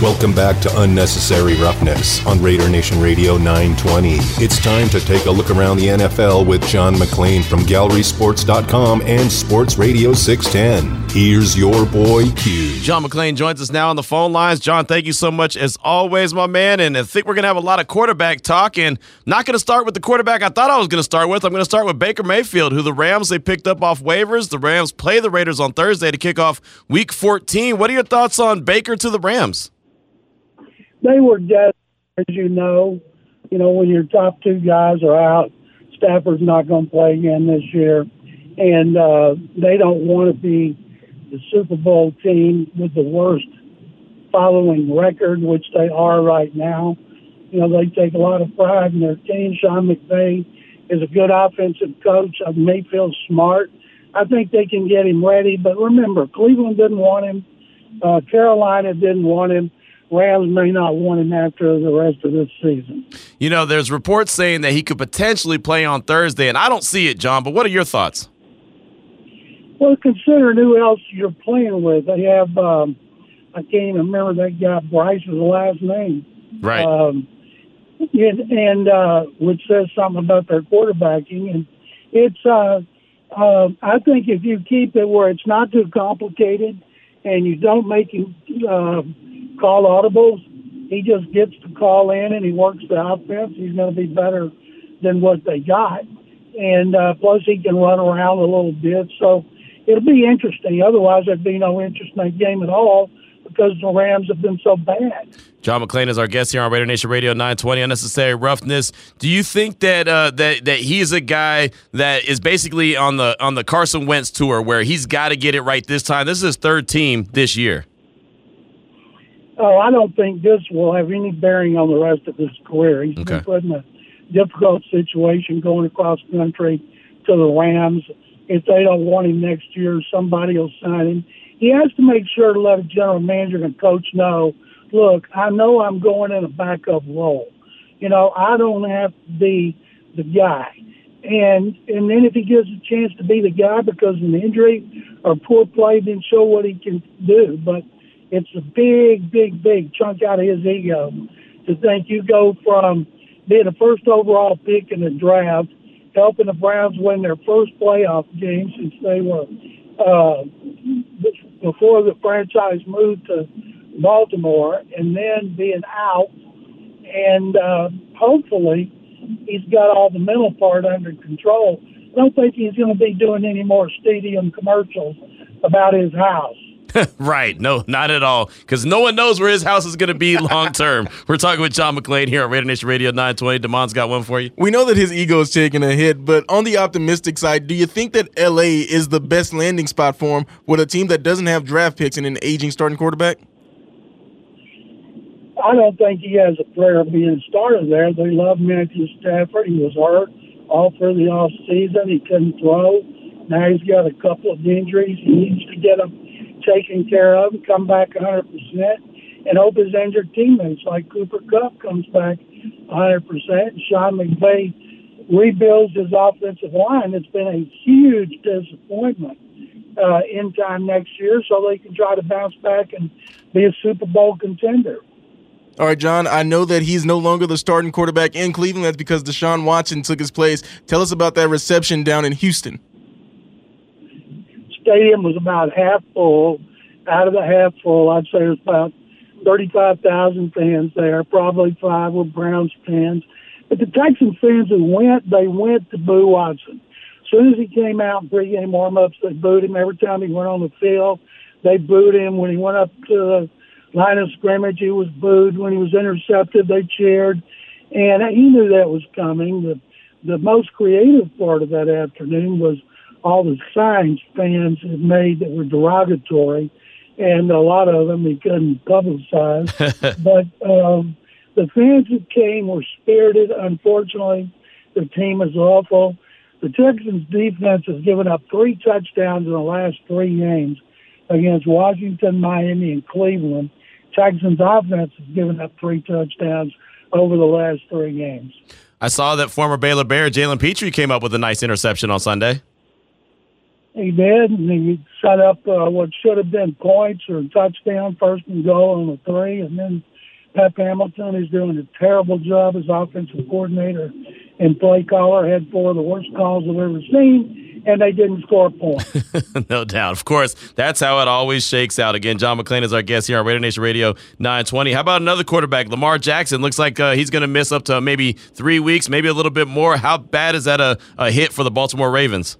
Welcome back to Unnecessary Roughness on Raider Nation Radio 920. It's time to take a look around the NFL with John McClain from GallerySports.com and Sports Radio 610. Here's your boy Q. John McClain joins us now on the phone lines. John, thank you so much as always, my man. And I think we're going to have a lot of quarterback talk. And not going to start with the quarterback I thought I was going to start with. I'm going to start with Baker Mayfield, who the Rams they picked up off waivers. The Rams play the Raiders on Thursday to kick off Week 14. What are your thoughts on Baker to the Rams? They were dead, as you know. You know, when your top two guys are out, Stafford's not going to play again this year, and uh, they don't want to be the Super Bowl team with the worst following record, which they are right now. You know, they take a lot of pride in their team. Sean McVay is a good offensive coach. Uh, Mayfield's smart. I think they can get him ready. But remember, Cleveland didn't want him. Uh, Carolina didn't want him. Rams may not want him after the rest of this season. You know, there's reports saying that he could potentially play on Thursday, and I don't see it, John. But what are your thoughts? Well, considering who else you're playing with, they have. Um, I can't even remember that guy Bryce was the last name. Right. Um, and, and uh, which says something about their quarterbacking, and it's. Uh, uh, I think if you keep it where it's not too complicated, and you don't make him uh, call audibles. He just gets to call in and he works the offense. He's going to be better than what they got. And uh, plus, he can run around a little bit. So it'll be interesting. Otherwise, there'd be no interest in that game at all because the Rams have been so bad. John McClain is our guest here on Raider Nation Radio 920 Unnecessary Roughness. Do you think that uh, that that he's a guy that is basically on the on the Carson Wentz tour where he's got to get it right this time? This is his third team this year. Oh, I don't think this will have any bearing on the rest of his career. He's Okay. been put in a difficult situation going across country to the Rams. If they don't want him next year, somebody will sign him. He has to make sure to let a general manager and coach know, look, I know I'm going in a backup role. You know, I don't have to be the guy. And and then if he gets a chance to be the guy because of an injury or poor play, then show what he can do. But it's a big, big, big chunk out of his ego to think you go from being the first overall pick in the draft, helping the Browns win their first playoff game since they were uh, before the franchise moved to Baltimore, and then being out, and uh, hopefully he's got all the mental part under control. I don't think he's going to be doing any more stadium commercials about his house. right. No, not at all. Because no one knows where his house is going to be long term. We're talking with John McClain here on Raider Nation Radio 920. Damon's got one for you. We know that his ego is taking a hit, but on the optimistic side, do you think that LA is the best landing spot for him with a team that doesn't have draft picks and an aging starting quarterback? I don't think he has a prayer of being started there. They love Matthew Stafford. He was hurt all through the off season. He couldn't throw. Now he's got a couple of injuries. He needs to get them taken care of come back 100% and hope his injured teammates like Cooper Kupp comes back 100%. And Sean McVay rebuilds his offensive line. It's been a huge disappointment uh, in time next year so they can try to bounce back and be a Super Bowl contender. All right, John, I know that he's no longer the starting quarterback in Cleveland. That's because Deshaun Watson took his place. Tell us about that reception down in Houston. Stadium was about half full. Out of the half full, I'd say there's about 35,000 fans there. Probably five were Browns fans. But the Texans fans who went, they went to boo Watson. As soon as he came out in pregame warm-ups, they booed him. Every time he went on the field, they booed him. When he went up to the line of scrimmage, he was booed. When he was intercepted, they cheered. And he knew that was coming. The, the most creative part of that afternoon was all the signs fans had made that were derogatory, and a lot of them he couldn't publicize. but um, the fans that came were spirited. Unfortunately, the team is awful. The Texans' defense has given up three touchdowns in the last three games against Washington, Miami, and Cleveland. Texans' offense has given up three touchdowns over the last three games. I saw that former Baylor Bear Jalen Pitre came up with a nice interception on Sunday. He did, and he set up uh, what should have been points or touchdown, first and goal on the three, and then Pep Hamilton is doing a terrible job as offensive coordinator and play caller. Had four of the worst calls I've ever seen, and they didn't score a point. no doubt. Of course, that's how it always shakes out. Again, John McClain is our guest here on Radio Nation Radio 920. How about another quarterback, Lamar Jackson? Looks like uh, he's going to miss up to maybe three weeks, maybe a little bit more. How bad is that a, a hit for the Baltimore Ravens?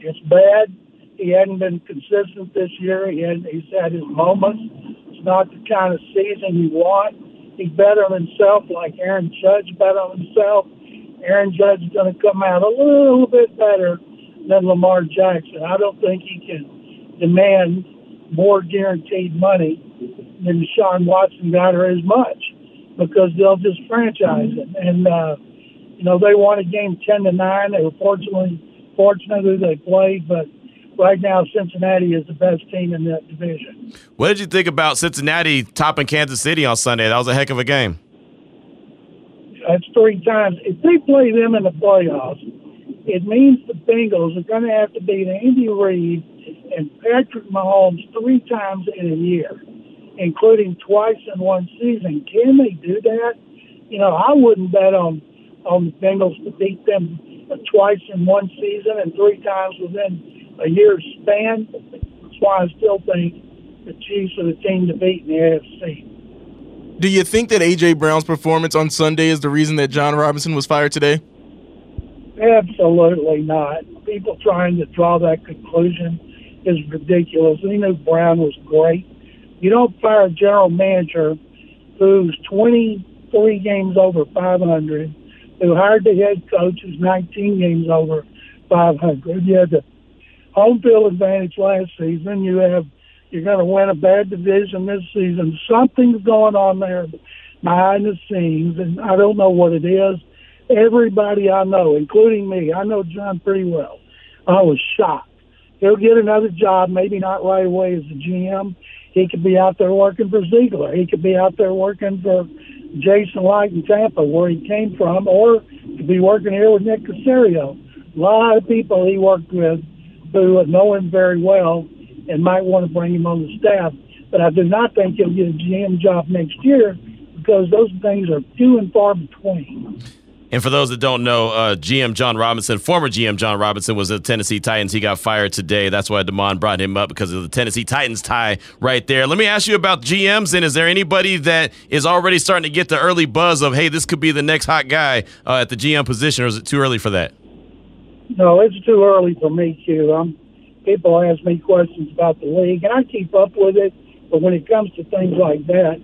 It's bad. He hadn't been consistent this year. He had, he's had his moments it's not the kind of season you want. He's better on himself, like Aaron Judge bet on himself. Aaron Judge is going to come out a little bit better than Lamar Jackson. I don't think he can demand more guaranteed money than Deshaun Watson got or as much because they'll just franchise him. And, uh, you know, they won a game 10 to 9. They were fortunately fortunate who they played, but right now Cincinnati is the best team in that division. What did you think about Cincinnati topping Kansas City on Sunday? That was a heck of a game. That's three times. If they play them in the playoffs, it means the Bengals are going to have to beat Andy Reid and Patrick Mahomes three times in a year, including twice in one season. Can they do that? You know, I wouldn't bet on on the Bengals to beat them twice in one season and three times within a year's span. That's why I still think the Chiefs are the team to beat in the AFC. Do you think that AJ Brown's performance on Sunday is the reason that Jon Robinson was fired today? Absolutely not. People trying to draw that conclusion is ridiculous. We knew Brown was great. You don't fire a general manager who's 23 games over 500, who hired the head coach who's 19 games over 500. You had to home field advantage last season. You have you're going to win a bad division this season. Something's going on there behind the scenes, and I don't know what it is. Everybody I know, including me, I know Jon pretty well. I was shocked. He'll get another job, maybe not right away as a GM. He could be out there working for Ziegler. He could be out there working for Jason Licht in Tampa, where he came from, or to be working here with Nick Caserio. A lot of people he worked with who know him very well and might want to bring him on the staff. But I do not think he'll get a GM job next year because those things are few and far between. And for those that don't know, uh, GM Jon Robinson, former GM Jon Robinson, was at Tennessee Titans. He got fired today. That's why DeMond brought him up because of the Tennessee Titans tie right there. Let me ask you about GMs. And is there anybody that is already starting to get the early buzz of, hey, this could be the next hot guy uh, at the GM position, or is it too early for that? No, it's too early for me, Q. I'm, people ask me questions about the league, and I keep up with it. But when it comes to things like that,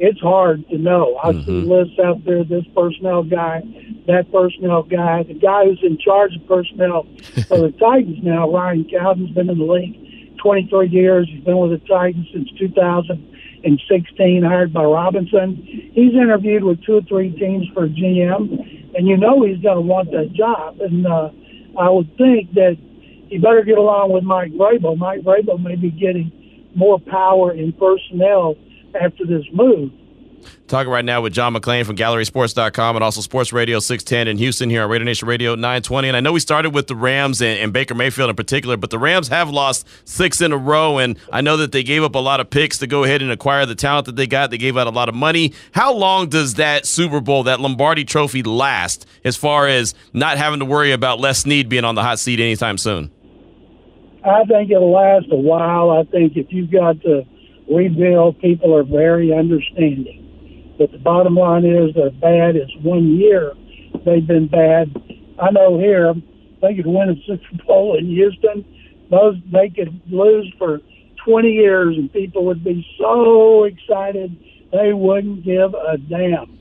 it's hard to know. I mm-hmm. see lists out there, this personnel guy, that personnel guy, the guy who's in charge of personnel for the Titans now, Ryan Cowden's been in the league 23 years. He's been with the Titans since 2016, hired by Robinson. He's interviewed with two or three teams for GM, and you know he's going to want that job. And uh, I would think that he better get along with Mike Vrabel. Mike Vrabel may be getting more power in personnel after this move. Talking right now with John McClain from GallerySports.com and also Sports Radio 610 in Houston here on Raider Nation Radio 920. And I know we started with the Rams and, and, Baker Mayfield in particular, but the Rams have lost six in a row. And I know that they gave up a lot of picks to go ahead and acquire the talent that they got. They gave out a lot of money. How long does that Super Bowl, that Lombardi trophy last as far as not having to worry about Les Snead being on the hot seat anytime soon? I think it'll last a while. I think if you've got to rebuild, people are very understanding but the bottom line is they're bad. It's one year they've been bad. I know here they could win a Super Bowl in Houston. Those they could lose for 20 years, and people would be so excited they wouldn't give a damn.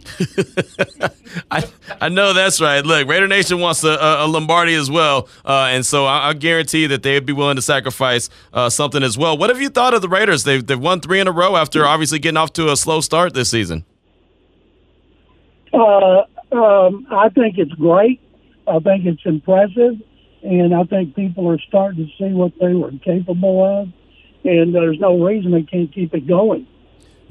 I I know that's right. Look, Raider Nation wants a, a Lombardi as well, uh, and so I, I, guarantee that they'd be willing to sacrifice uh, something as well. What have you thought of the Raiders? They've they've won three in a row after obviously getting off to a slow start this season. Uh, um, I think it's great. I think it's impressive, and I think people are starting to see what they were capable of, and there's no reason they can't keep it going.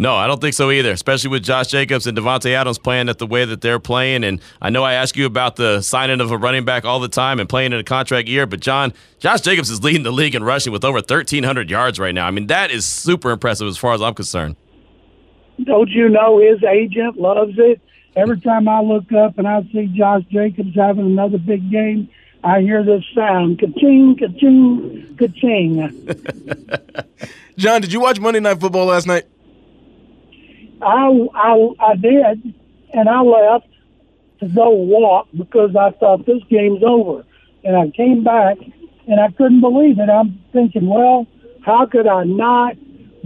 No, I don't think so either, especially with Josh Jacobs and Davante Adams playing at the way that they're playing. And I know I ask you about the signing of a running back all the time and playing in a contract year, but John, Josh Jacobs is leading the league in rushing with over 1,300 yards right now. I mean, that is super impressive as far as I'm concerned. Don't you know his agent loves it? Every time I look up and I see Josh Jacobs having another big game, I hear this sound, ka-ching, ka-ching, ka-ching. John, did you watch Monday Night Football last night? I, I, I did, and I left to go walk because I thought this game's over. And I came back, and I couldn't believe it. I'm thinking, well, how could I not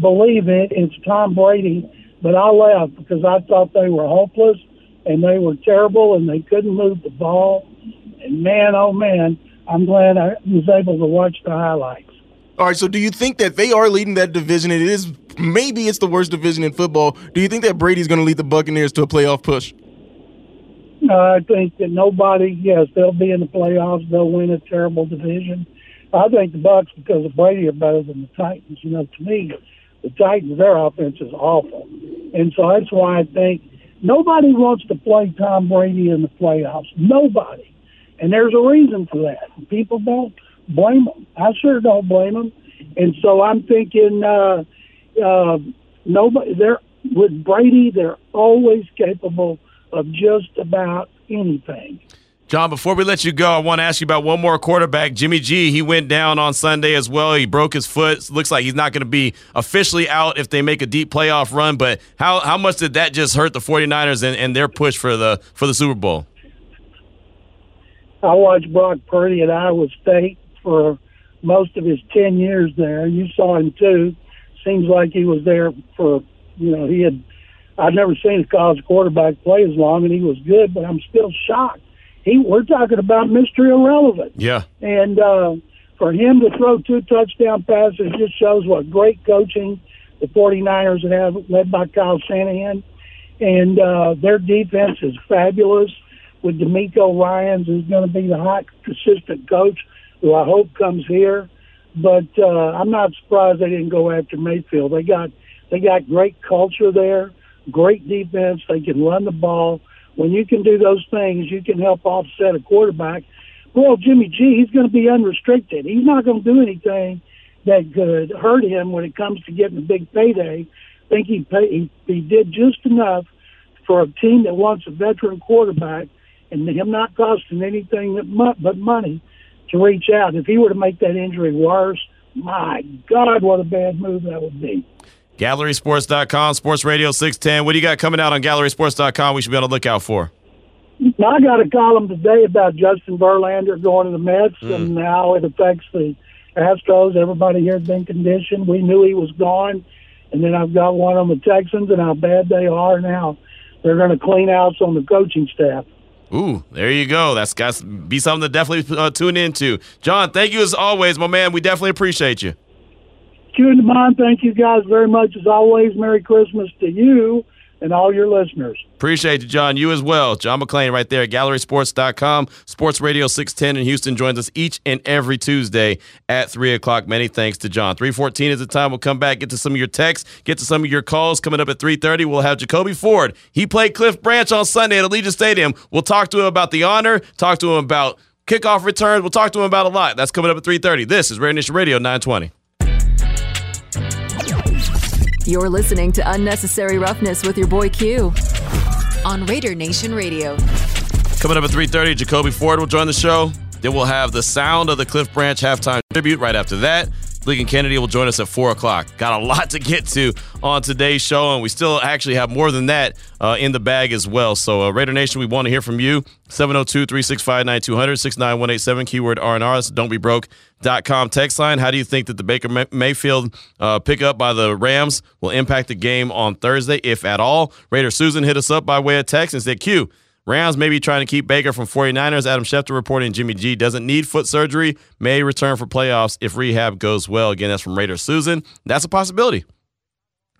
believe it? It's Tom Brady. But I left because I thought they were hopeless and they were terrible and they couldn't move the ball. And man, oh man, I'm glad I was able to watch the highlights. All right, so do you think that they are leading that division? It is maybe it's the worst division in football. Do you think that Brady's going to lead the Buccaneers to a playoff push? I think that nobody. Yes, they'll be in the playoffs. They'll win a terrible division. I think the Bucs, because of Brady, are better than the Titans. You know, to me, the Titans, their offense is awful, and so that's why I think nobody wants to play Tom Brady in the playoffs. Nobody, and there's a reason for that. People don't blame them. I sure don't blame them, and so I'm thinking. uh uh, nobody they're with Brady. They're always capable of just about anything. John, before we let you go, I want to ask you about one more quarterback, Jimmy G. He went down on Sunday as well. He broke his foot. Looks like he's not going to be officially out if they make a deep playoff run. But how, how much did that just hurt the 49ers and, and their push for the for the Super Bowl? I watched Brock Purdy at Iowa State for most of his 10 years there. You saw him too seems like he was there for, you know, he had, I've never seen a college quarterback play as long, and he was good, but I'm still shocked. He, we're talking about Mr. Irrelevant. Yeah. And uh, for him to throw two touchdown passes just shows what great coaching the 49ers have, led by Kyle Shanahan. And uh, their defense is fabulous with DeMeco Ryans, who's going to be the hot assistant coach, who I hope comes here. But uh, I'm not surprised they didn't go after Mayfield. They got they got great culture there, great defense. They can run the ball. When you can do those things, you can help offset a quarterback. Well, Jimmy G, he's going to be unrestricted. He's not going to do anything that could hurt him when it comes to getting a big payday. I think he pay, he, he did just enough for a team that wants a veteran quarterback, and him not costing anything but money to reach out. If he were to make that injury worse, my God, what a bad move that would be. GallerySports.com, Sports Radio 610. What do you got coming out on GallerySports.com we should be on the lookout for? I got a column today about Justin Verlander going to the Mets mm. and how it affects the Astros. Everybody here has been conditioned. We knew he was gone. And then I've got one on the Texans and how bad they are now. They're going to clean house on the coaching staff. Ooh, there you go. That's got to be something to definitely uh, tune into. John, thank you as always, my man. We definitely appreciate you. Tune mind. Thank you guys very much as always. Merry Christmas to you and all your listeners. Appreciate you, John. You as well. John McClain right there at GallerySports.com. Sports Radio 610 in Houston joins us each and every Tuesday at 3 o'clock. Many thanks to John. 314 is the time. We'll come back, get to some of your texts, get to some of your calls. Coming up at 3.30, we'll have Jacoby Ford. He played Cliff Branch on Sunday at Allegiant Stadium. We'll talk to him about the honor, talk to him about kickoff returns. We'll talk to him about a lot. That's coming up at 3.30. This is Raider Nation Radio 920. You're listening to Unnecessary Roughness with your boy Q on Raider Nation Radio. Coming up at 3.30, Jacoby Ford will join the show. Then we'll have the sound of the Cliff Branch halftime tribute right after that. Lincoln Kennedy will join us at 4 o'clock. Got a lot to get to on today's show, and we still actually have more than that uh, in the bag as well. So, uh, Raider Nation, we want to hear from you. 702 365 9200 69187, keyword R&R. That's don'tbebroke.com text line. How do you think that the Baker Mayfield uh, pickup by the Rams will impact the game on Thursday, if at all? Raider Susan hit us up by way of text and said, Q, Rams may be trying to keep Baker from 49ers. Adam Schefter reporting Jimmy G doesn't need foot surgery, may return for playoffs if rehab goes well. Again, that's from Raider Susan. That's a possibility.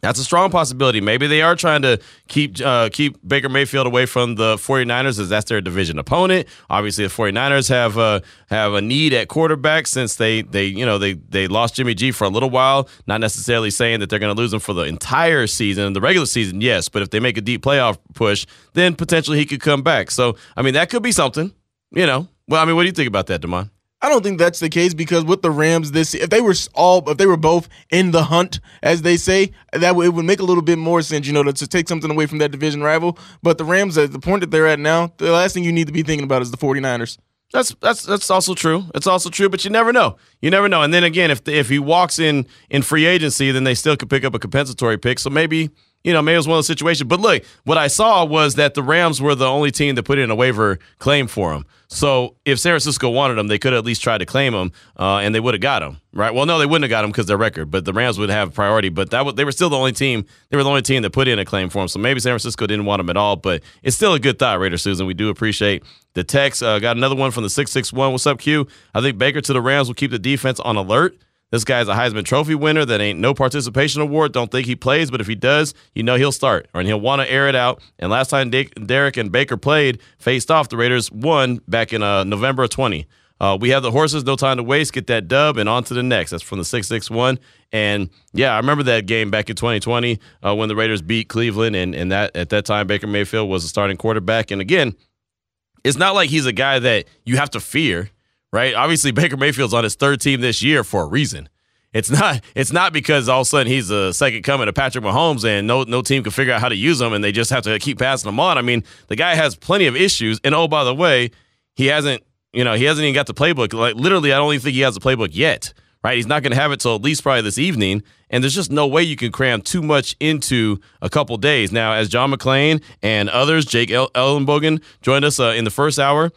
That's a strong possibility. Maybe they are trying to keep uh, keep Baker Mayfield away from the 49ers as that's their division opponent. Obviously, the 49ers have uh, have a need at quarterback since they they you know they they lost Jimmy G for a little while. Not necessarily saying that they're going to lose him for the entire season. The regular season, yes, but if they make a deep playoff push, then potentially he could come back. So, I mean, that could be something. You know. Well, I mean, what do you think about that, Demond? I don't think that's the case because with the Rams this if they were all if they were both in the hunt as they say that it would make a little bit more sense you know to, to take something away from that division rival but the Rams at the point that they're at now the last thing you need to be thinking about is the 49ers. That's that's that's also true. It's also true, but you never know. You never know. And then again, if the, if he walks in in free agency, then they still could pick up a compensatory pick. So maybe you know, maybe it was one of those situations. But look, what I saw was that the Rams were the only team that put in a waiver claim for him. So if San Francisco wanted him, they could at least try to claim him, uh, and they would have got him, right? Well, no, they wouldn't have got him because their record, but the Rams would have priority. But that they were still the only team. They were the only team that put in a claim for him. So maybe San Francisco didn't want him at all. But it's still a good thought, Raider Susan. We do appreciate the text. Uh, got another one from the six six one. What's up, Q? I think Baker to the Rams will keep the defense on alert. This guy's a Heisman Trophy winner that ain't no participation award. Don't think he plays, but if he does, you know he'll start and he'll want to air it out. And last time Derek and Baker played, faced off, the Raiders won back in uh, November of 20. Uh, we have the horses, no time to waste. Get that dub and on to the next. That's from the 661. And yeah, I remember that game back in 2020 uh, when the Raiders beat Cleveland. And, and that at that time, Baker Mayfield was the starting quarterback. And again, it's not like he's a guy that you have to fear right? Obviously, Baker Mayfield's on his third team this year for a reason. It's not. It's not because all of a sudden he's a second coming to Patrick Mahomes and no no team can figure out how to use him and they just have to keep passing him on. I mean, the guy has plenty of issues. And oh, by the way, he hasn't. You know, he hasn't even got the playbook. Like literally, I don't even think he has the playbook yet. Right? He's not going to have it till at least probably this evening. And there's just no way you can cram too much into a couple days. Now, as John McClain and others, Jake Ellenbogen joined us uh, in the first hour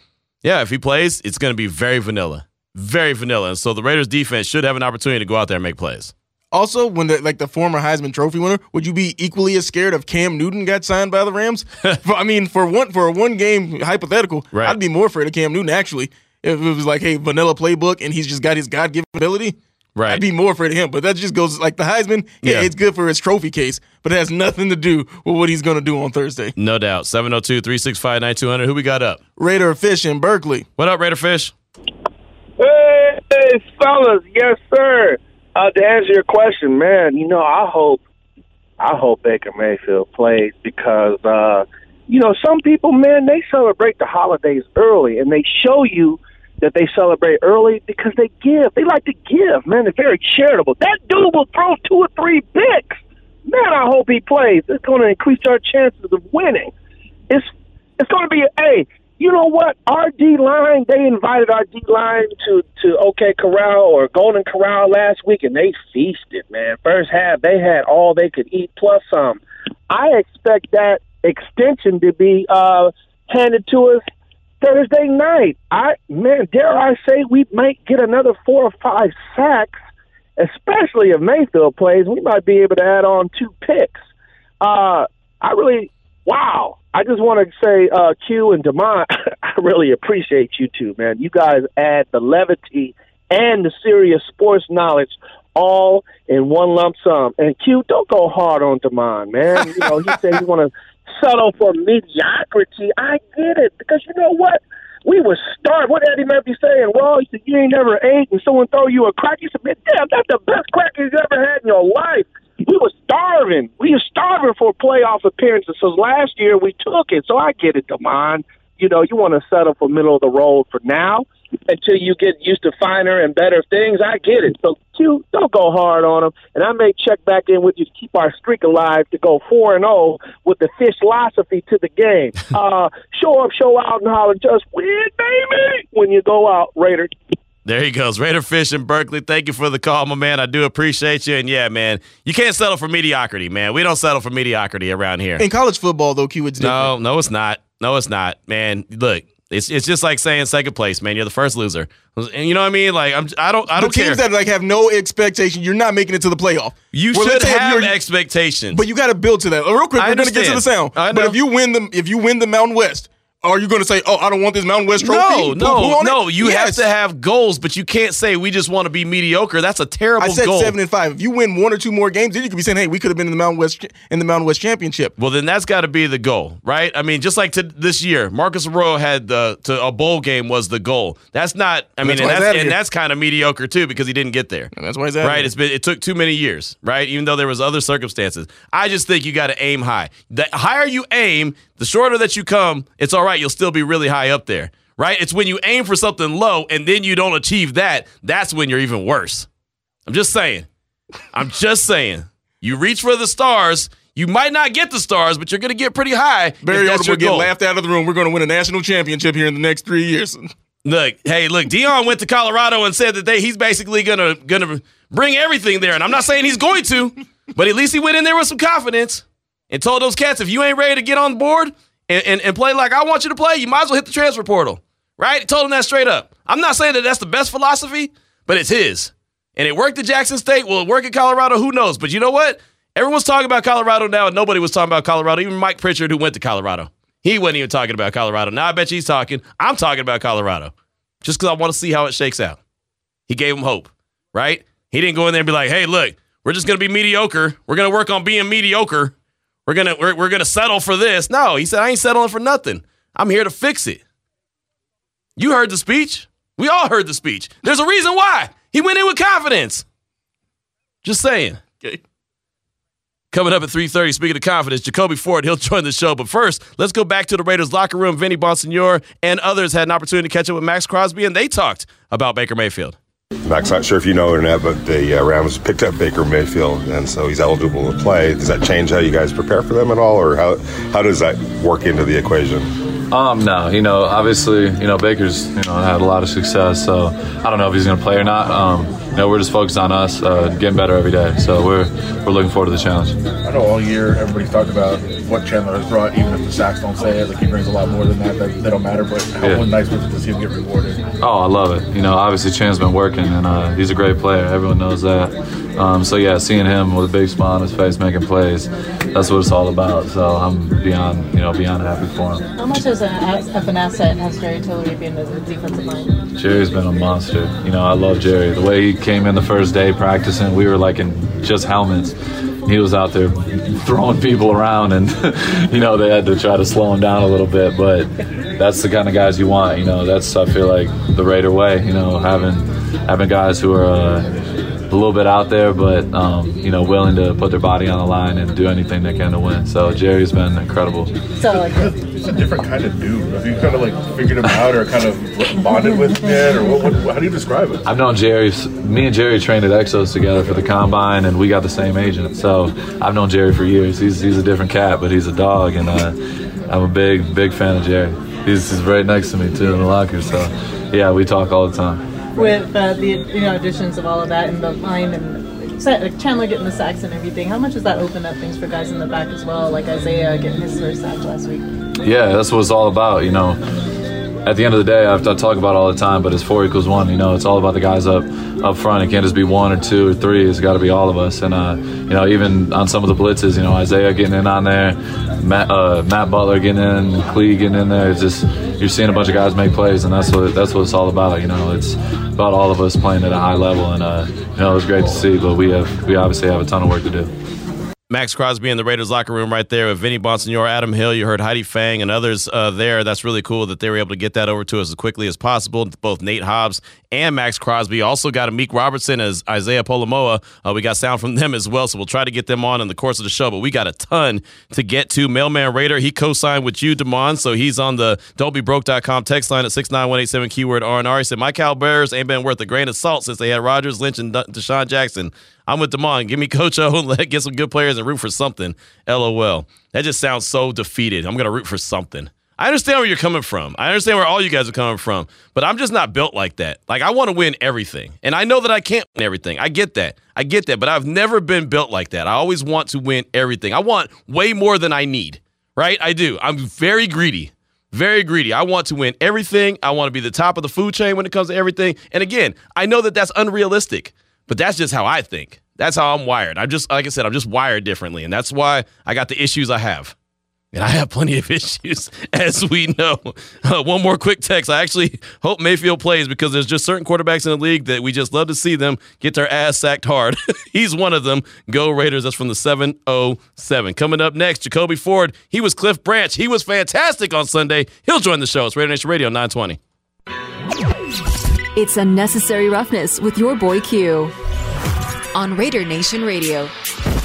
yeah, if he plays, it's going to be very vanilla, very vanilla. And so the Raiders defense should have an opportunity to go out there and make plays. Also, when the like the former Heisman Trophy winner, would you be equally as scared if Cam Newton got signed by the Rams? I mean, for one for a one game hypothetical, right. I'd be more afraid of Cam Newton actually. If it was like, hey, vanilla playbook, and he's just got his God given ability, Right. I'd be more afraid of him. But that just goes like the Heisman, yeah, yeah, it's good for his trophy case, but it has nothing to do with what he's going to do on Thursday. No doubt. 702 365 9200. Who we got up? Raider Fish in Berkeley. What up, Raider Fish? Hey, hey fellas. Yes, sir. Uh, to answer your question, man, you know, I hope I hope Baker Mayfield plays because, uh, you know, some people, man, they celebrate the holidays early and they show you – that they celebrate early because they give. They like to give, man. They're very charitable. That dude will throw two or three picks. Man, I hope he plays. It's going to increase our chances of winning. It's it's going to be a hey. You know what? Our D line, they invited our D line to to OK Corral or Golden Corral last week, and they feasted, man. First half, they had all they could eat plus some. I expect that extension to be uh, handed to us Thursday night. I man, dare I say we might get another four or five sacks, especially if Mayfield plays. We might be able to add on two picks. Uh, I really, wow. I just want to say, uh, Q and Demond, I really appreciate you two, man. You guys add the levity and the serious sports knowledge all in one lump sum. And Q, don't go hard on Demond, man. You know, he said he want to settle for mediocrity. I get it because you know what? We were starved. What Eddie Murphy saying? Well, he said you ain't never ate, and someone throw you a crack. You said, damn, that's the best crack you've ever had in your life. We were starving. We were starving for playoff appearances. So last year we took it. So I get it, Demond. You know, you want to settle for middle of the road for now until you get used to finer and better things. I get it. So Q, don't go hard on them. And I may check back in with you to keep our streak alive to go four and zero oh with the fish philosophy to the game. uh, show up, show out, and holler, just win, baby, when you go out, Raider. There he goes, Raider Fish in Berkeley. Thank you for the call, my man. I do appreciate you. And yeah, man, you can't settle for mediocrity, man. We don't settle for mediocrity around here. In college football, though, Q, it's different. No, no, it's not. No, it's not, man. Look, it's it's just like saying second place, man. You're the first loser, and you know what I mean. Like I'm, I don't, I don't the teams care. that like have no expectation. You're not making it to the playoff. You well, should have your, expectations, but you got to build to that. Real quick, I we're gonna get to the sound. But if you win the if you win the Mountain West, are you going to say, "Oh, I don't want this Mountain West trophy"? No, no, no. It? You yes. have to have goals, but you can't say we just want to be mediocre. That's a terrible. I said goal. seven and five. If you win one or two more games, then you could be saying, "Hey, we could have been in the Mountain West in the Mountain West championship." Well, then that's got to be the goal, right? I mean, just like to this year, Marcus Arroyo had the to a bowl game was the goal. That's not. I mean, that's and that's, and that's kind of mediocre too because he didn't get there. And that's why he's right. here. It's been it took too many years, right? Even though there was other circumstances. I just think you got to aim high. The higher you aim, the shorter that you come. It's all right. You'll still be really high up there, right? It's when you aim for something low and then you don't achieve that. That's when you're even worse. I'm just saying. I'm just saying. You reach for the stars. You might not get the stars, but you're going to get pretty high. Barry that's Odom will get laughed out of the room. We're going to win a national championship here in the next three years. Look, hey, look, Deion went to Colorado and said that they he's basically gonna gonna bring everything there. And I'm not saying he's going to, but at least he went in there with some confidence and told those cats, if you ain't ready to get on board and, and, and play like I want you to play, you might as well hit the transfer portal. Right? Told him that straight up. I'm not saying that that's the best philosophy, but it's his. And it worked at Jackson State. Will it work at Colorado? Who knows? But you know what? Everyone's talking about Colorado now, and nobody was talking about Colorado. Even Mike Pritchard, who went to Colorado, he wasn't even talking about Colorado. Now I bet you he's talking. I'm talking about Colorado just because I want to see how it shakes out. He gave him hope, right? He didn't go in there and be like, "Hey, look, we're just going to be mediocre. We're going to work on being mediocre. We're gonna we're, we're gonna settle for this." No, he said, "I ain't settling for nothing. I'm here to fix it." You heard the speech. We all heard the speech. There's a reason why he went in with confidence. Just saying. Okay. Coming up at 3.30, speaking of confidence, Jacoby Ford, he'll join the show. But first, let's go back to the Raiders locker room. Vinny Bonsignore and others had an opportunity to catch up with Maxx Crosby, and they talked about Baker Mayfield. Maxx, not sure if you know it or not, but the uh, Rams picked up Baker Mayfield, and so he's eligible to play. Does that change how you guys prepare for them at all, or how how does that work into the equation? Um, no, you know, obviously, you know, Baker's, you know, had a lot of success, so I don't know if he's going to play or not. Um, you know, we're just focused on us, uh, getting better every day. So we're we're looking forward to the challenge. I know all year everybody's talked about what Chandler has brought, even if the sacks don't say it. Like he brings a lot more than that. That they don't matter. But how Yeah. nice was it to see him get rewarded? Oh, I love it. You know, obviously, Chan's been working, and uh, he's a great player. Everyone knows that. Um, so yeah, seeing him with a big smile on his face, making plays, that's what it's all about. So I'm beyond, you know, beyond happy for him. How much is an, of an asset has Jerry Tillery been as a defensive line? Jerry's been a monster. You know, I love Jerry. The way he came in the first day practicing, we were like in just helmets. He was out there throwing people around, and you know they had to try to slow him down a little bit. But that's the kind of guys you want. You know, that's I feel like the Raider way. You know, having having guys who are. Uh, a little bit out there, but um, you know, willing to put their body on the line and do anything they can to win. So Jerry's been incredible. So like, He's a different kind of dude. Have you kind of like figured him out, or kind of bonded with him or what, what, how do you describe it? I've known Jerry. Me and Jerry trained at Exos together for the combine, and we got the same agent. So I've known Jerry for years. He's he's a different cat, but he's a dog, and uh, I'm a big big fan of Jerry. He's, he's right next to me too in the locker. So yeah, we talk all the time. with uh, the you know additions of all of that and the line and like Chandler getting the sacks and everything, how much does that open up things for guys in the back as well? Like Isaiah getting his first sack last week. Yeah, that's what it's all about. You know, at the end of the day, I, I talk about all the time, but it's four equals one. You know, it's all about the guys up up front. It can't just be one or two or three. It's got to be all of us. And uh, you know, even on some of the blitzes, you know, Isaiah getting in on there, Matt, uh, Matt Butler getting in, Clee getting in there. It's just you're seeing a bunch of guys make plays, and that's what that's what it's all about. You know, it's about all of us playing at a high level, and uh, you know, it was great to see. But we have we obviously have a ton of work to do. Maxx Crosby in the Raiders locker room right there with Vinny Bonsignore, Adam Hill. You heard Heidi Fang and others uh, there. That's really cool that they were able to get that over to us as quickly as possible. Both Nate Hobbs and Maxx Crosby also got Amik Robertson as Isaiah Pola-Mao. Uh, we got sound from them as well, so we'll try to get them on in the course of the show. But we got a ton to get to. Mailman Raider, he co-signed with you, Demond, so he's on the don'tbebroke.com text line at 69187 keyword R&R. He said, my Cal Bears ain't been worth a grain of salt since they had Rodgers, Lynch, and DeSean Jackson. I'm with Damon. Give me Coach O let get some good players and root for something. LOL. That just sounds so defeated. I'm gonna root for something. I understand where you're coming from. I understand where all you guys are coming from, but I'm just not built like that. Like I want to win everything, and I know that I can't win everything. I get that. I get that, but I've never been built like that. I always want to win everything. I want way more than I need. Right? I do. I'm very greedy. Very greedy. I want to win everything. I want to be the top of the food chain when it comes to everything. And again, I know that that's unrealistic, but that's just how I think. That's how I'm wired. I'm just, like I said, I'm just wired differently. And that's why I got the issues I have. And I have plenty of issues, as we know. Uh, one more quick text. I actually hope Mayfield plays because there's just certain quarterbacks in the league that we just love to see them get their ass sacked hard. He's one of them. Go Raiders. That's from the 707. Coming up next, Jacoby Ford. He was Cliff Branch. He was fantastic on Sunday. He'll join the show. It's Raider Nation Radio 920. It's Unnecessary Roughness with your boy Q on Raider Nation Radio.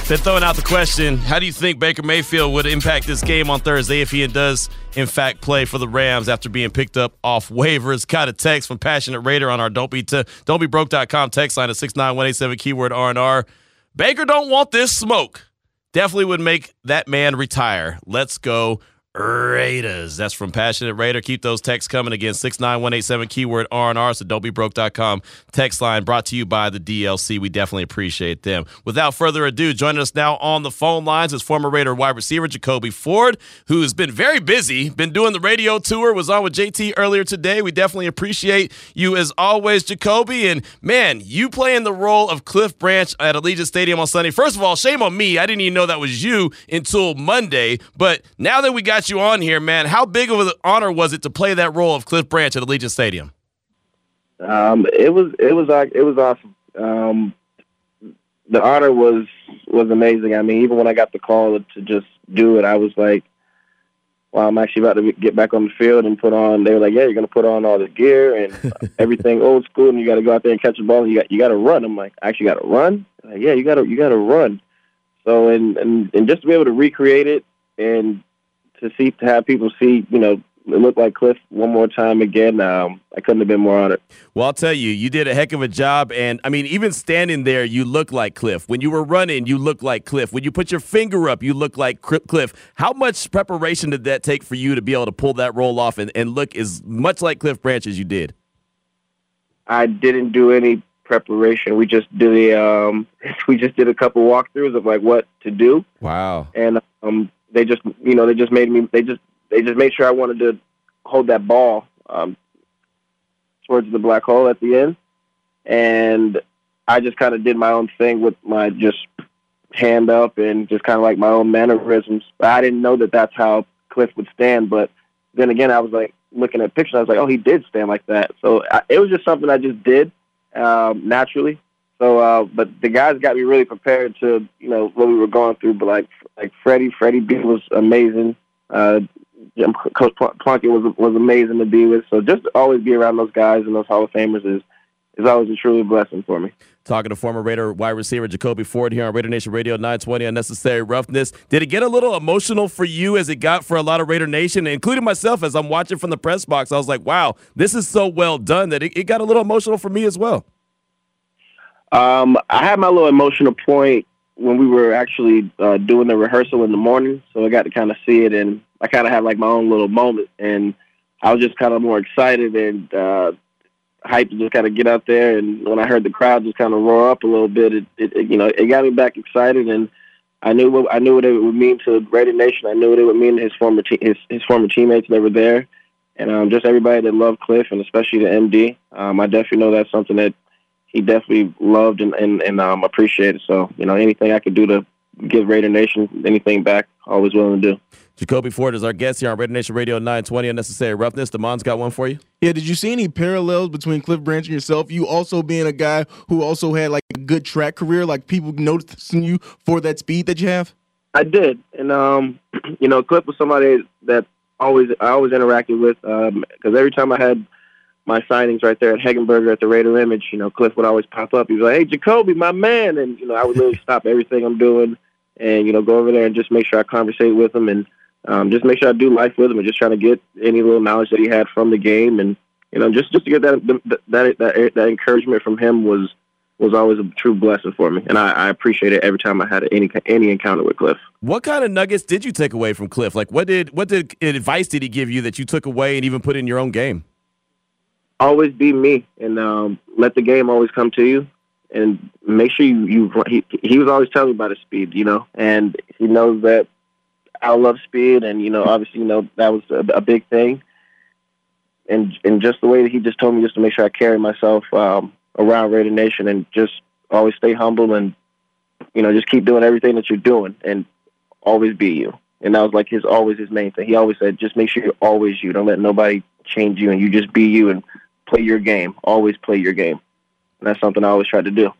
They're throwing out the question How do you think Baker Mayfield would impact this game on Thursday if he does, in fact, play for the Rams after being picked up off waivers? Got a text from Passionate Raider on our Don't Be, t- don't be Broke.com text line at 69187 keyword R&R. Baker don't want this smoke. Definitely would make that man retire. Let's go Raiders. That's from Passionate Raider. Keep those texts coming again. 69187 keyword R&R. So don't be broke.com text line brought to you by the DLC. We definitely appreciate them. Without further ado, joining us now on the phone lines is former Raider wide receiver Jacoby Ford, who's been very busy, been doing the radio tour, was on with JT earlier today. We definitely appreciate you as always, Jacoby. And man, you playing the role of Cliff Branch at Allegiant Stadium on Sunday. First of all, shame on me. I didn't even know that was you until Monday. But now that we got you on here, man. How big of an honor was it to play that role of Cliff Branch at Allegiant Stadium? Um, it was it was like it was awesome. Um, the honor was was amazing. I mean, even when I got the call to just do it, I was like, "Well, I'm actually about to get back on the field and put on." They were like, "Yeah, you're to put on all the gear and everything old school, and you got to go out there and catch the ball. And you got you got to run." I'm like, "I actually got to run." Like, yeah, you got to you got to run. So and, and and just to be able to recreate it and to see to have people see, you know, it looked like Cliff one more time again. Um, I couldn't have been more honored. Well, I'll tell you, you did a heck of a job. And I mean, even standing there, you look like Cliff. When you were running, you look like Cliff. When you put your finger up, you look like Cliff. How much preparation did that take for you to be able to pull that roll off and, and look as much like Cliff Branch as you did? I didn't do any preparation. We just did a um, we just did a couple walkthroughs of like what to do. Wow. And um, they just you know they just made me they just they just made sure I wanted to hold that ball um, towards the black hole at the end, and I just kind of did my own thing with my just hand up and just kind of like my own mannerisms. I didn't know that that's how Cliff would stand, but then again, I was like looking at pictures. I was like, oh, he did stand like that. So I, it was just something I just did um, naturally. So, uh, but the guys got me really prepared to, you know, what we were going through. But like, like Freddie, Freddie B was amazing. Uh, Coach Plunkett was was amazing to be with. So just always be around those guys and those Hall of Famers is is always a truly blessing for me. Talking to former Raider wide receiver Jacoby Ford here on Raider Nation Radio 920 Unnecessary Roughness. Did it get a little emotional for you as it got for a lot of Raider Nation, including myself as I'm watching from the press box? I was like, wow, this is so well done that it, it got a little emotional for me as well. Um, I had my little emotional point when we were actually uh, doing the rehearsal in the morning, so I got to kind of see it, and I kind of had like my own little moment, and I was just kind of more excited and uh, hyped to just kind of get out there. And when I heard the crowd just kind of roar up a little bit, it, it, it you know it got me back excited, and I knew what I knew what it would mean to Raider Nation. I knew what it would mean to his former te- his his former teammates that were there, and um, just everybody that loved Cliff, and especially the MD. Um, I definitely know that's something that he definitely loved and and, and um, appreciated. So you know, anything I could do to give Raider Nation anything back, always willing to do. Jacoby Ford is our guest here on Raider Nation Radio 920 Unnecessary Roughness. Damon's got one for you. Yeah, did you see any parallels between Cliff Branch and yourself? You also being a guy who also had like a good track career, like people noticing you for that speed that you have? I did. And um, you know, Cliff was somebody that always I always interacted with because um, every time I had my signings right there at Hegenberger at the Raider Image, you know, Cliff would always pop up. He was like, "Hey, Jacoby, my man," and you know, I would literally stop everything I'm doing and you know go over there and just make sure I conversate with him and um, just make sure I do life with him and just trying to get any little knowledge that he had from the game and you know just just to get that that that that encouragement from him was was always a true blessing for me, and I, I appreciate it every time I had any any encounter with Cliff. What kind of nuggets did you take away from Cliff? Like, what did what did advice did he give you that you took away and even put in your own game? Always be me, and um, let the game always come to you, and make sure you you. He, he was always telling me about his speed, you know, and he knows that I love speed, and you know, obviously, you know, that was a, a big thing. And and just the way that he just told me, just to make sure I carry myself um, around Raider Nation, and just always stay humble, and you know, just keep doing everything that you're doing, and always be you. and that was like his always his main thing. He always said, "Just make sure you're always you. Don't let nobody change you, and you just be you and play your game. Always play your game." And that's something I always tried to do.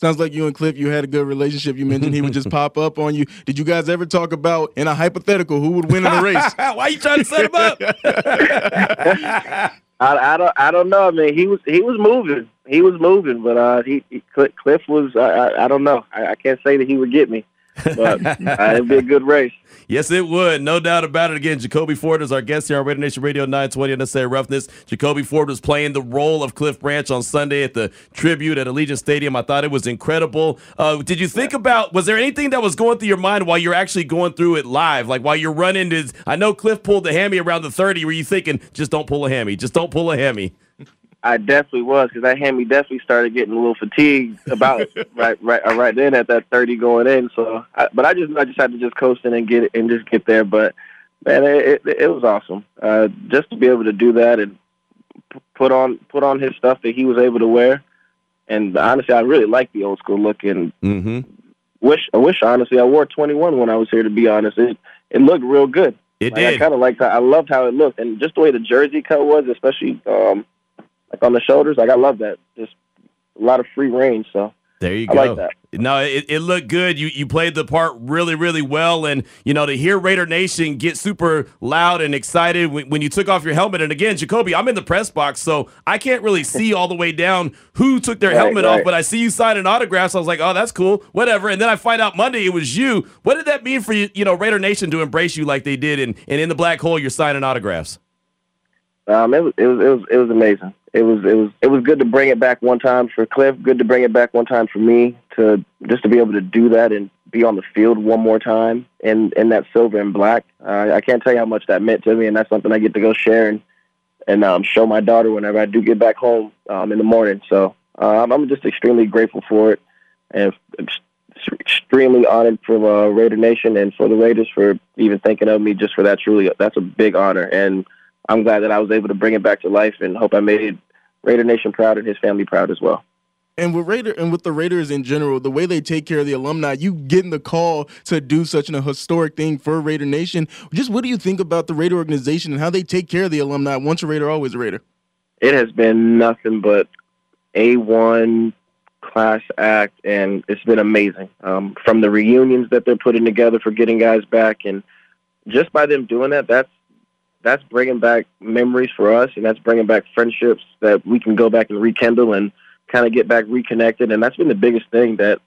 Sounds like you and Cliff, you had a good relationship. You mentioned he would just pop up on you. Did you guys ever talk about in a hypothetical who would win in a race? Why are you trying to set him up? I, I don't I don't know. I mean, he was he was moving. He was moving, but uh, he, he Cliff was. I, I, I don't know. I, I can't say that he would get me but uh, it'd be a good race. Yes, it would. No doubt about it. Again, Jacoby Ford is our guest here on Radio Nation Radio 920 Unnecessary Roughness. Jacoby Ford was playing the role of Cliff Branch on Sunday at the tribute at Allegiant Stadium. I thought it was incredible. Uh, did you think about, was there anything that was going through your mind while you're actually going through it live? Like while you're running, is, I know Cliff pulled the hammy around the 30. Were you thinking, just don't pull a hammy, just don't pull a hammy? I definitely was because that hammy definitely started getting a little fatigued about right right uh, right then at that thirty going in. So, I, but I just I just had to just coast in and get it and just get there. But man, it it, it was awesome uh, just to be able to do that and p- put on put on his stuff that he was able to wear. And honestly, I really like the old school look and mm-hmm. wish I wish honestly I wore twenty one when I was here. To be honest, it it looked real good. It like, did. I kind of liked that. I loved how it looked, and just the way the jersey cut was, especially. um like on the shoulders. Like I love that. Just a lot of free range. So there you I go. like that. No, it, it looked good. You you played the part really, really well. And, you know, to hear Raider Nation get super loud and excited when, when you took off your helmet. And again, Jacoby, I'm in the press box, so I can't really see all the way down who took their Right, helmet right. off, but I see you signing autographs. I was like, oh, that's cool. Whatever. And then I find out Monday it was you. What did that mean for you, you know, Raider Nation to embrace you like they did? And, and in the black hole, you're signing autographs. Um, it was it was it was it was amazing. It was it was it was good to bring it back one time for Cliff. Good to bring it back one time for me to just to be able to do that and be on the field one more time in in that silver and black. Uh, I can't tell you how much that meant to me, and that's something I get to go share and and um, show my daughter whenever I do get back home um, in the morning. So um, I'm just extremely grateful for it, and extremely honored for uh, Raider Nation and for the Raiders for even thinking of me just for that. Truly, that's a big honor, and I'm glad that I was able to bring it back to life, and hope I made Raider Nation proud and his family proud as well. And with Raider and with the Raiders in general, the way they take care of the alumni, you getting the call to do such an historic thing for Raider Nation. Just what do you think about the Raider organization and how they take care of the alumni? Once a Raider, always a Raider. It has been nothing but a one class act, and it's been amazing. Um, from the reunions that they're putting together for getting guys back, and just by them doing that, that's that's bringing back memories for us, and that's bringing back friendships that we can go back and rekindle and kind of get back reconnected. And that's been the biggest thing that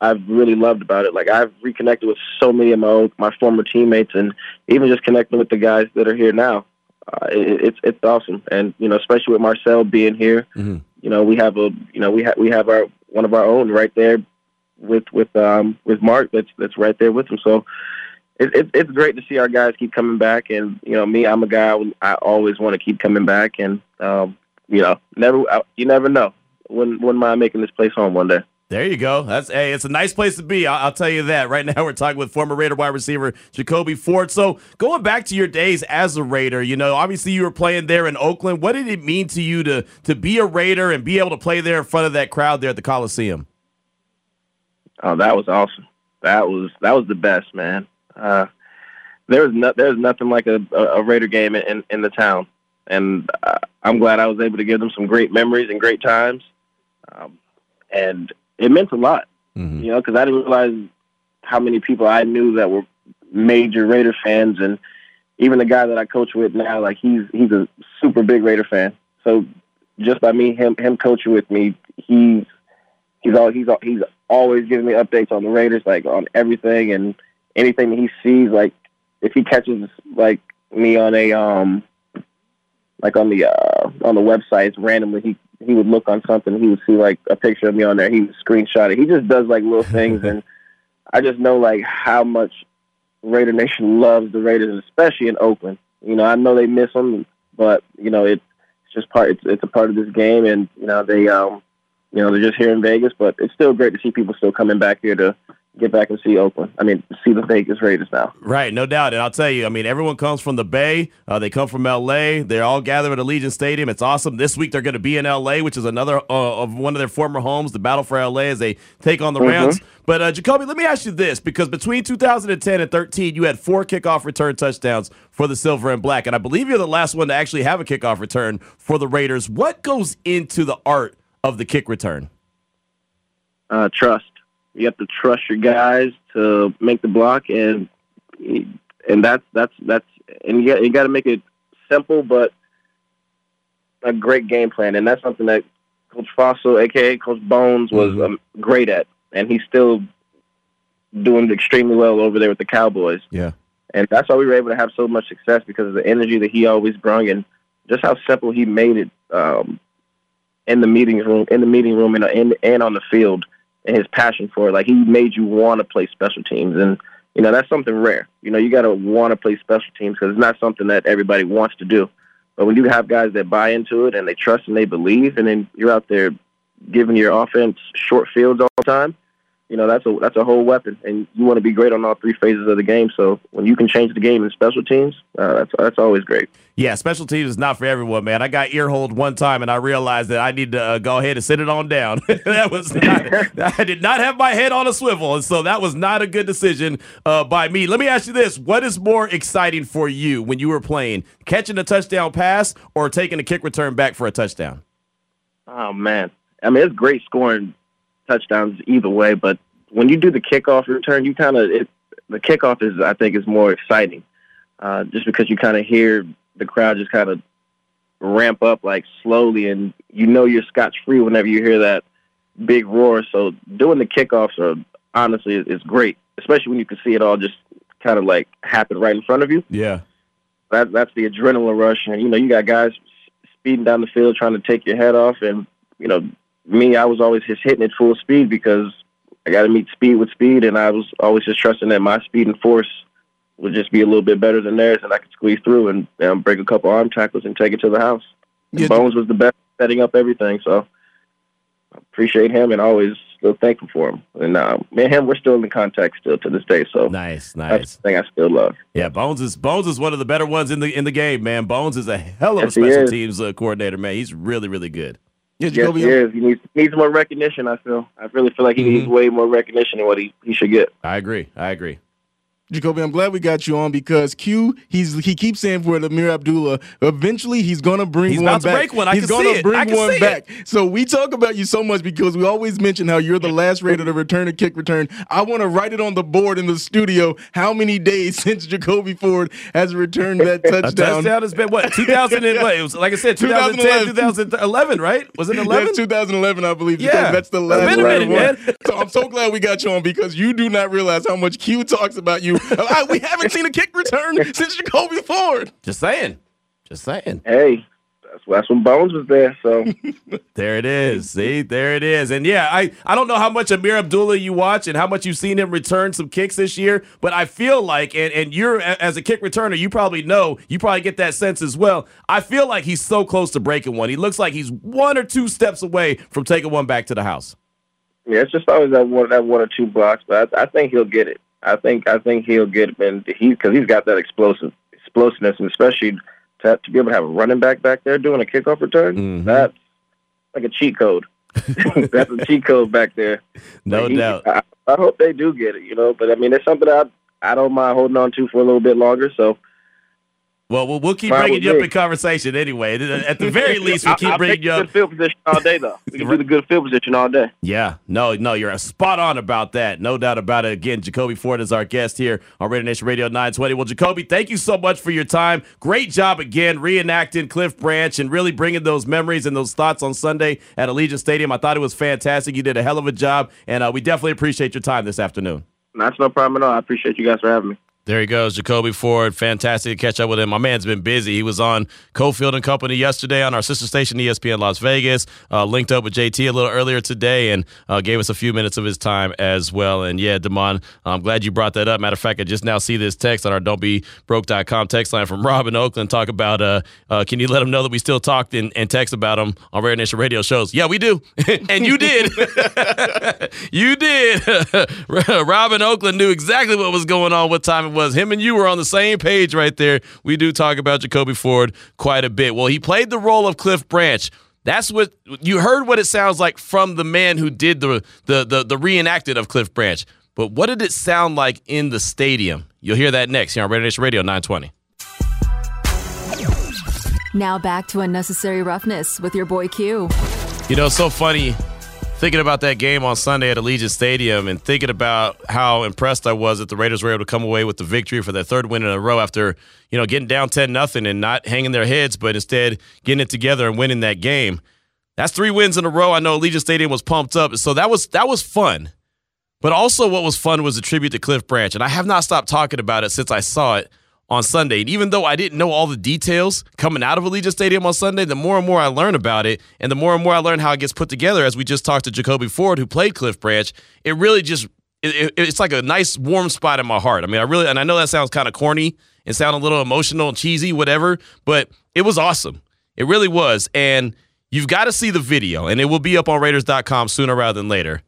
I've really loved about it. Like I've reconnected with so many of my old, my former teammates, and even just connecting with the guys that are here now. Uh, it, it's it's awesome, and you know, especially with Marcel being here, Mhm. you know, we have a you know we have we have our one of our own right there with with um with Mark that's that's right there with him. So it, it, it's great to see our guys keep coming back, and you know, me, I'm a guy I always want to keep coming back, and um, you know, never I, you never know when when mind making this place home one day. There you go. That's hey, it's a nice place to be. I'll, I'll tell you that. Right now, we're talking with former Raider wide receiver Jacoby Ford. So, going back to your days as a Raider, you know, obviously you were playing there in Oakland. What did it mean to you to to be a Raider and be able to play there in front of that crowd there at the Coliseum? Oh, that was awesome. That was that was the best, man. Uh, there's no, there's nothing like a, a, Raider game in, in the town, and uh, I'm glad I was able to give them some great memories and great times. Um, and it meant a lot, Mhm. you know, because I didn't realize how many people I knew that were major Raider fans, and even the guy that I coach with now, like he's he's a super big Raider fan. So just by me him him coaching with me, he's he's all he's al- he's always giving me updates on the Raiders, like on everything and anything that he sees. Like if he catches like me on a um like on the uh on the websites randomly, he he would look on something, he would see like a picture of me on there, he would screenshot it. He just does like little things, and I just know like how much Raider Nation loves the Raiders, especially in Oakland. You know, I know they miss them, but you know it, it's just part. It's it's a part of this game, and you know they um you know they're just here in Vegas, but it's still great to see people still coming back here to get back and see Oakland. I mean, see the Vegas Raiders now. Right, no doubt. And I'll tell you, I mean, everyone comes from the Bay. Uh, they come from LA. They're all gathered at Allegiant Stadium. It's awesome. This week they're going to be in LA, which is another uh, of one of their former homes, the Battle for LA, as they take on the mm-hmm. Rams. But uh, Jacoby, let me ask you this: because between 2010 and 13, you had four kickoff return touchdowns for the Silver and Black, and I believe you're the last one to actually have a kickoff return for the Raiders. What goes into the art of the kick return? Uh, trust. You have to trust your guys to make the block, and and that's that's that's and you got, you got to make it simple, but a great game plan, and that's something that Coach Fassel, aka Coach Bones, was mm-hmm. um, great at, and he's still doing extremely well over there with the Cowboys. Yeah, and that's why we were able to have so much success because of the energy that he always brought, and just how simple he made it um, in the meeting room, in the meeting room, and and, and on the field and his passion for it. Like he made you want to play special teams, and you know that's something rare. You know, you got to want to play special teams because it's not something that everybody wants to do. But when you have guys that buy into it and they trust and they believe, and then you're out there giving your offense short fields all the time, you know that's a that's a whole weapon, and you want to be great on all three phases of the game. So when you can change the game in special teams, uh, that's that's always great. Yeah, special teams is not for everyone, man. I got ear hold one time, and I realized that I need to uh, go ahead and sit it on down. that was not, I did not have my head on a swivel, and so that was not a good decision uh, by me. Let me ask you this: What is more exciting for you when you were playing, catching a touchdown pass or taking a kick return back for a touchdown? Oh man, I mean it's great scoring touchdowns either way. But when you do the kickoff return, you kind of the kickoff is I think is more exciting, uh, just because you kind of hear the crowd just kind of ramp up like slowly, and you know you're scotch free whenever you hear that big roar. So doing the kickoffs are honestly is great, especially when you can see it all just kind of like happen right in front of you. Yeah, that that's the adrenaline rush, and you know you got guys speeding down the field trying to take your head off, and you know me, I was always just hitting it full speed because I got to meet speed with speed, and I was always just trusting that my speed and force would just be a little bit better than theirs, and I could squeeze through and, and break a couple arm tackles and take it to the house. Yeah. Bones was the best setting up everything, so I appreciate him and always still thankful for him. And uh, me and him, we're still in contact still to this day. So nice, nice. That's the thing I still love. Yeah, Bones is Bones is one of the better ones in the in the game, man. Bones is a hell of yes, a special teams uh, coordinator, man. He's really, really good. Yeah, yes, he is. He needs needs more recognition. I feel. I really feel like he mm-hmm. needs way more recognition than what he, he should get. I agree. I agree. Jacoby, I'm glad we got you on because Q, he's he keeps saying for Ameer Abdullah, eventually he's gonna bring one back. he's one back. one. I he's gonna bring one back. It. So we talk about you so much because we always mention how you're the last Raider to return a kick return. I want to write it on the board in the studio. How many days since Jacoby Ford has returned that touchdown? touchdown has been what 2000 and what? It was like I said, 2010, 2011, right? Was it 11? That's 2011, I believe. Yeah, that's the last. Been a minute, man. So I'm so glad we got you on because you do not realize how much Q talks about you. we have haven't seen a kick return since Jacoby Ford. Just saying. Just saying. Hey, that's, that's when Bones was there. So there it is. See, there it is. And yeah, I, I don't know how much Ameer Abdullah you watch and how much you've seen him return some kicks this year, but I feel like, and, and you're as a kick returner, you probably know, you probably get that sense as well. I feel like he's so close to breaking one. He looks like he's one or two steps away from taking one back to the house. Yeah, it's just always that one, that one or two blocks, but I, I think he'll get it. I think I think he'll get and he because he's got that explosive explosiveness, and especially to, to be able to have a running back back there doing a kickoff return. Mm-hmm. That's like a cheat code. that's a cheat code back there. No he, doubt. I, I, hope they do get it, you know. But I mean, it's something I I don't mind holding on to for a little bit longer. So well, we'll, we'll keep Fine bringing you up in conversation anyway. At the very least, we'll keep I, bringing you up. Good field position all day, though. We can do the good field position all day. Yeah, no, no, you're spot on about that. No doubt about it. Again, Jacoby Ford is our guest here on Raider Nation Radio 920. Well, Jacoby, thank you so much for your time. Great job again reenacting Cliff Branch and really bringing those memories and those thoughts on Sunday at Allegiant Stadium. I thought it was fantastic. You did a hell of a job, and uh, we definitely appreciate your time this afternoon. That's no problem at all. I appreciate you guys for having me. There he goes, Jacoby Ford. Fantastic to catch up with him. My man's been busy. He was on Cofield and Company yesterday on our sister station, ESPN Las Vegas. Uh, linked up with JT a little earlier today and uh, gave us a few minutes of his time as well. And yeah, Damon, I'm glad you brought that up. Matter of fact, I just now see this text on our don'tbebroke.com text line from Rob in Oakland. Talk about, uh, uh, can you let him know that we still talked and, and text about him on Raider Nation radio shows? Yeah, we do. and you did. you did. Rob in Oakland knew exactly what was going on, what time was. Him and you were on the same page right there. We do talk about Jacoby Ford quite a bit. Well, he played the role of Cliff Branch. That's what you heard what it sounds like from the man who did the the the, the reenacted of Cliff Branch. But what did it sound like in the stadium? You'll hear that next here on Raider Nation Radio 920. Now back to unnecessary roughness with your boy Q. You know, it's so funny thinking about that game on Sunday at Allegiant Stadium and thinking about how impressed I was that the Raiders were able to come away with the victory for their third win in a row after, you know, getting down 10 nothing and not hanging their heads, but instead getting it together and winning that game. That's three wins in a row. I know Allegiant Stadium was pumped up. So that was that was fun. But also what was fun was a tribute to Cliff Branch. And I have not stopped talking about it since I saw it on Sunday. And even though I didn't know all the details coming out of Allegiant Stadium on Sunday, the more and more I learn about it, and the more and more I learn how it gets put together, as we just talked to Jacoby Ford, who played Cliff Branch, it really just it, it, it's like a nice warm spot in my heart. I mean, I really and I know that sounds kind of corny and sound a little emotional and cheesy, whatever, but it was awesome. It really was. And you've got to see the video, and it will be up on Raiders.com sooner rather than later.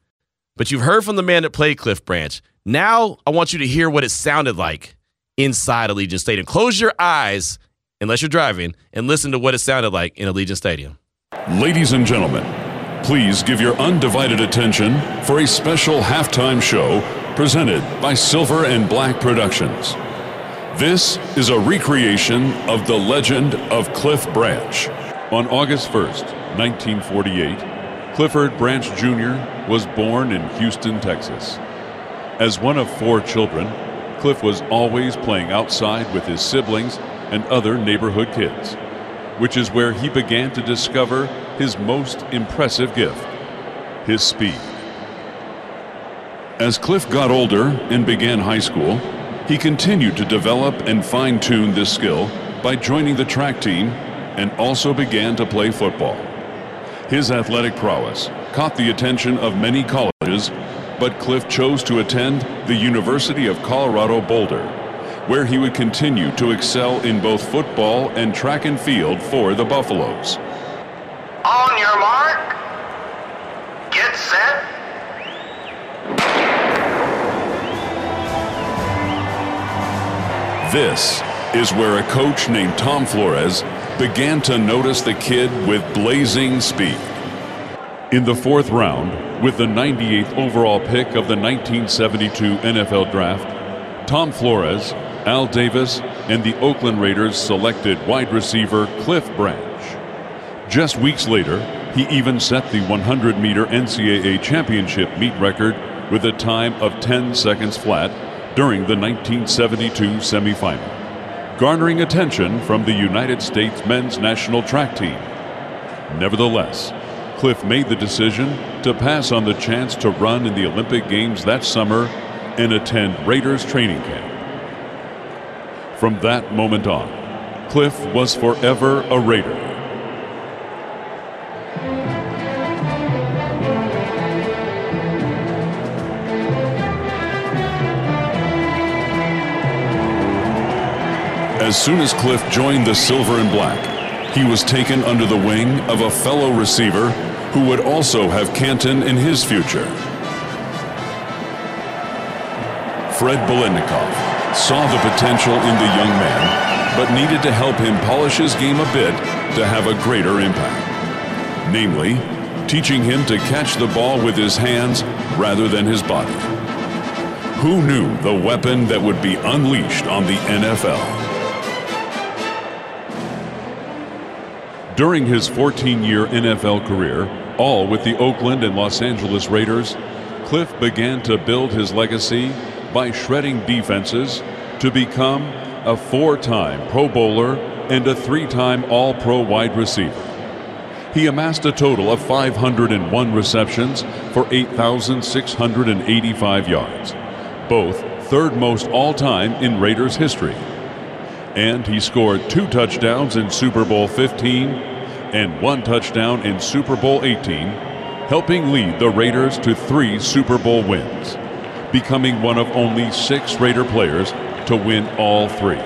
But you've heard from the man that played Cliff Branch. Now I want you to hear what it sounded like inside Allegiant Stadium. Close your eyes, unless you're driving, and listen to what it sounded like in Allegiant Stadium. Ladies and gentlemen, please give your undivided attention for a special halftime show presented by Silver and Black Productions. This is a recreation of the legend of Cliff Branch. On August 1st, 1948, Clifford Branch Jr. was born in Houston, Texas. As one of four children, Cliff was always playing outside with his siblings and other neighborhood kids, which is where he began to discover his most impressive gift his speed. As Cliff got older and began high school, he continued to develop and fine tune this skill by joining the track team and also began to play football. His athletic prowess caught the attention of many colleges but Cliff chose to attend the University of Colorado Boulder, where he would continue to excel in both football and track and field for the Buffaloes. On your mark, get set. This is where a coach named Tom Flores began to notice the kid with blazing speed. In the fourth round, with the 98th overall pick of the 1972 NFL Draft, Tom Flores, Al Davis, and the Oakland Raiders selected wide receiver Cliff Branch. Just weeks later, he even set the 100 meter NCAA championship meet record with a time of 10 seconds flat during the 1972 semifinal, garnering attention from the United States men's national track team. Nevertheless, Cliff made the decision to pass on the chance to run in the Olympic Games that summer and attend Raiders training camp. From that moment on, Cliff was forever a Raider. As soon as Cliff joined the Silver and Black, he was taken under the wing of a fellow receiver who would also have Canton in his future. Fred Biletnikoff saw the potential in the young man, but needed to help him polish his game a bit to have a greater impact. Namely, teaching him to catch the ball with his hands rather than his body. Who knew the weapon that would be unleashed on the NFL? During his 14 year NFL career, all with the Oakland and Los Angeles Raiders, Cliff began to build his legacy by shredding defenses to become a four time Pro Bowler and a three time All Pro wide receiver. He amassed a total of 501 receptions for 8,685 yards, both third most all time in Raiders history. And he scored two touchdowns in Super Bowl 15 and one touchdown in Super Bowl 18, helping lead the Raiders to three Super Bowl wins, becoming one of only six Raider players to win all three.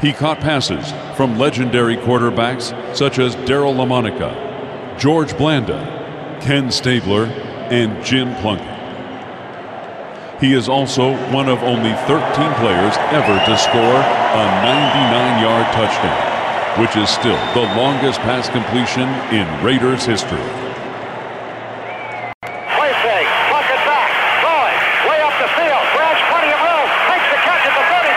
He caught passes from legendary quarterbacks such as Daryle Lamonica, George Blanda, Ken Stabler, and Jim Plunkett. He is also one of only 13 players ever to score a 99 yard touchdown, which is still the longest pass completion in Raiders history. Play fake. Plunkett back. Going. Way up the field. Grabs plenty of room. The catch at the 35.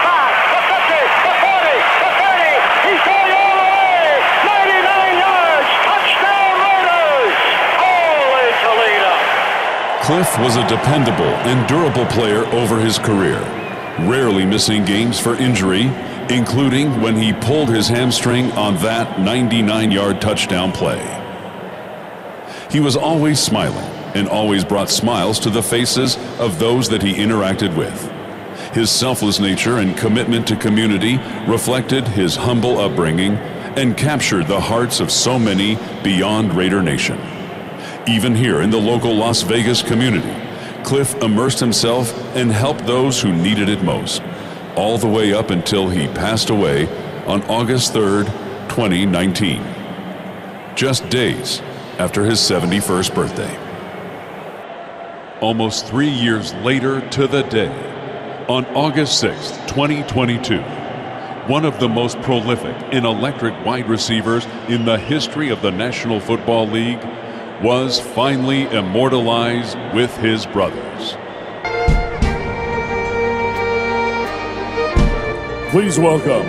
The 50. The 40. The 30. He's going all the way. 99 yards. Touchdown Raiders. Holy Toledo. Cliff was a dependable and durable player over his career, rarely missing games for injury, including when he pulled his hamstring on that 99 yard touchdown play. He was always smiling and always brought smiles to the faces of those that he interacted with. His selfless nature and commitment to community reflected his humble upbringing and captured the hearts of so many beyond Raider Nation. Even here in the local Las Vegas community, Cliff immersed himself and helped those who needed it most, all the way up until he passed away on August 3rd, 2019, just days after his 71st birthday. Almost three years later to the day, on August 6th, 2022, one of the most prolific and electric wide receivers in the history of the National Football League was finally immortalized with his brothers. Please welcome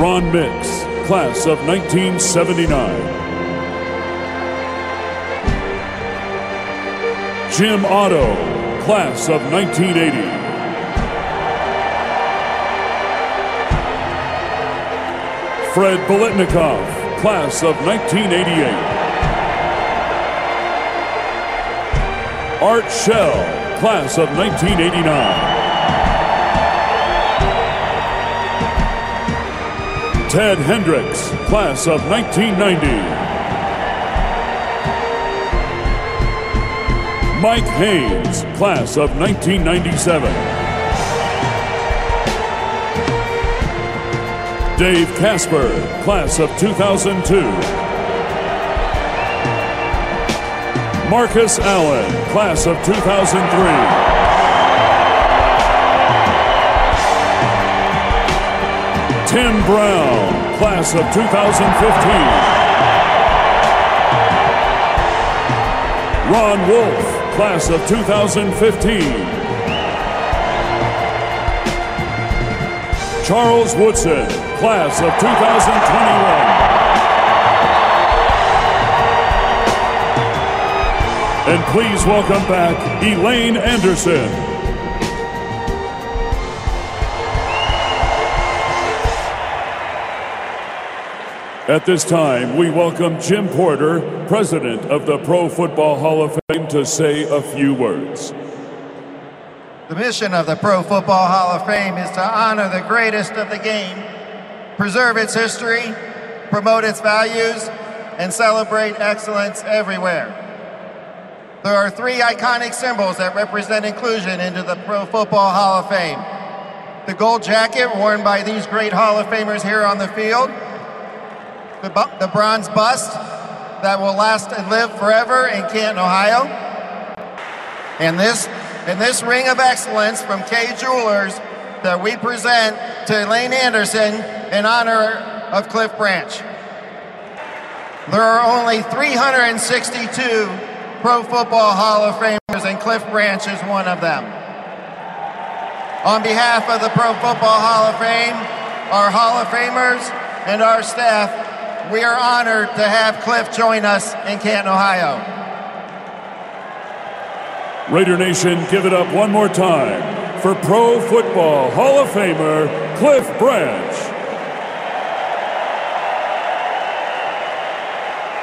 Ron Mix, class of 1979. Jim Otto, class of 1980. Fred Biletnikoff, class of 1988. Art Shell, class of 1989. Ted Hendricks, class of 1990. Mike Haynes, class of 1997. Dave Casper, class of 2002. Marcus Allen, class of 2003. Tim Brown, class of 2015. Ron Wolf, class of 2015. Charles Woodson, class of 2021. And please welcome back Elaine Anderson. At this time, we welcome Jim Porter, president of the Pro Football Hall of Fame, to say a few words. The mission of the Pro Football Hall of Fame is to honor the greatest of the game, preserve its history, promote its values, and celebrate excellence everywhere. There are three iconic symbols that represent inclusion into the Pro Football Hall of Fame. The gold jacket worn by these great Hall of Famers here on the field, the, the bronze bust that will last and live forever in Canton, Ohio, and this and this ring of excellence from Kay Jewelers that we present to Elaine Anderson in honor of Cliff Branch. There are only 362 Pro Football Hall of Famers, and Cliff Branch is one of them. On behalf of the Pro Football Hall of Fame, our Hall of Famers, and our staff, we are honored to have Cliff join us in Canton, Ohio. Raider Nation, give it up one more time for Pro Football Hall of Famer Cliff Branch.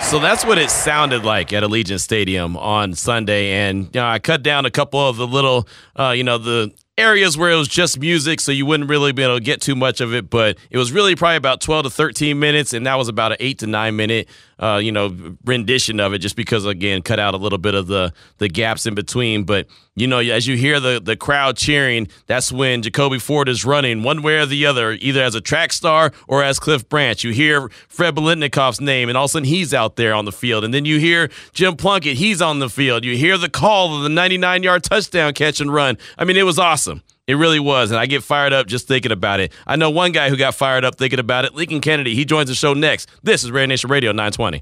So that's what it sounded like at Allegiant Stadium on Sunday, and you know, I cut down a couple of the little, uh, you know, the areas where it was just music, so you wouldn't really be able to get too much of it. But it was really probably about 12 to 13 minutes, and that was about an eight to nine minute, uh, you know, rendition of it, just because again, cut out a little bit of the the gaps in between. But you know, as you hear the the crowd cheering, that's when Jacoby Ford is running one way or the other, either as a track star or as Cliff Branch. You hear Fred Biletnikoff's name, and all of a sudden he's out there on the field, and then you hear Jim Plunkett, he's on the field. You hear the call of the 99 yard touchdown catch and run. I mean, it was awesome. It really was. And I get fired up just thinking about it. I know one guy who got fired up thinking about it, Lincoln Kennedy. He joins the show next. This is Raider Nation Radio 920.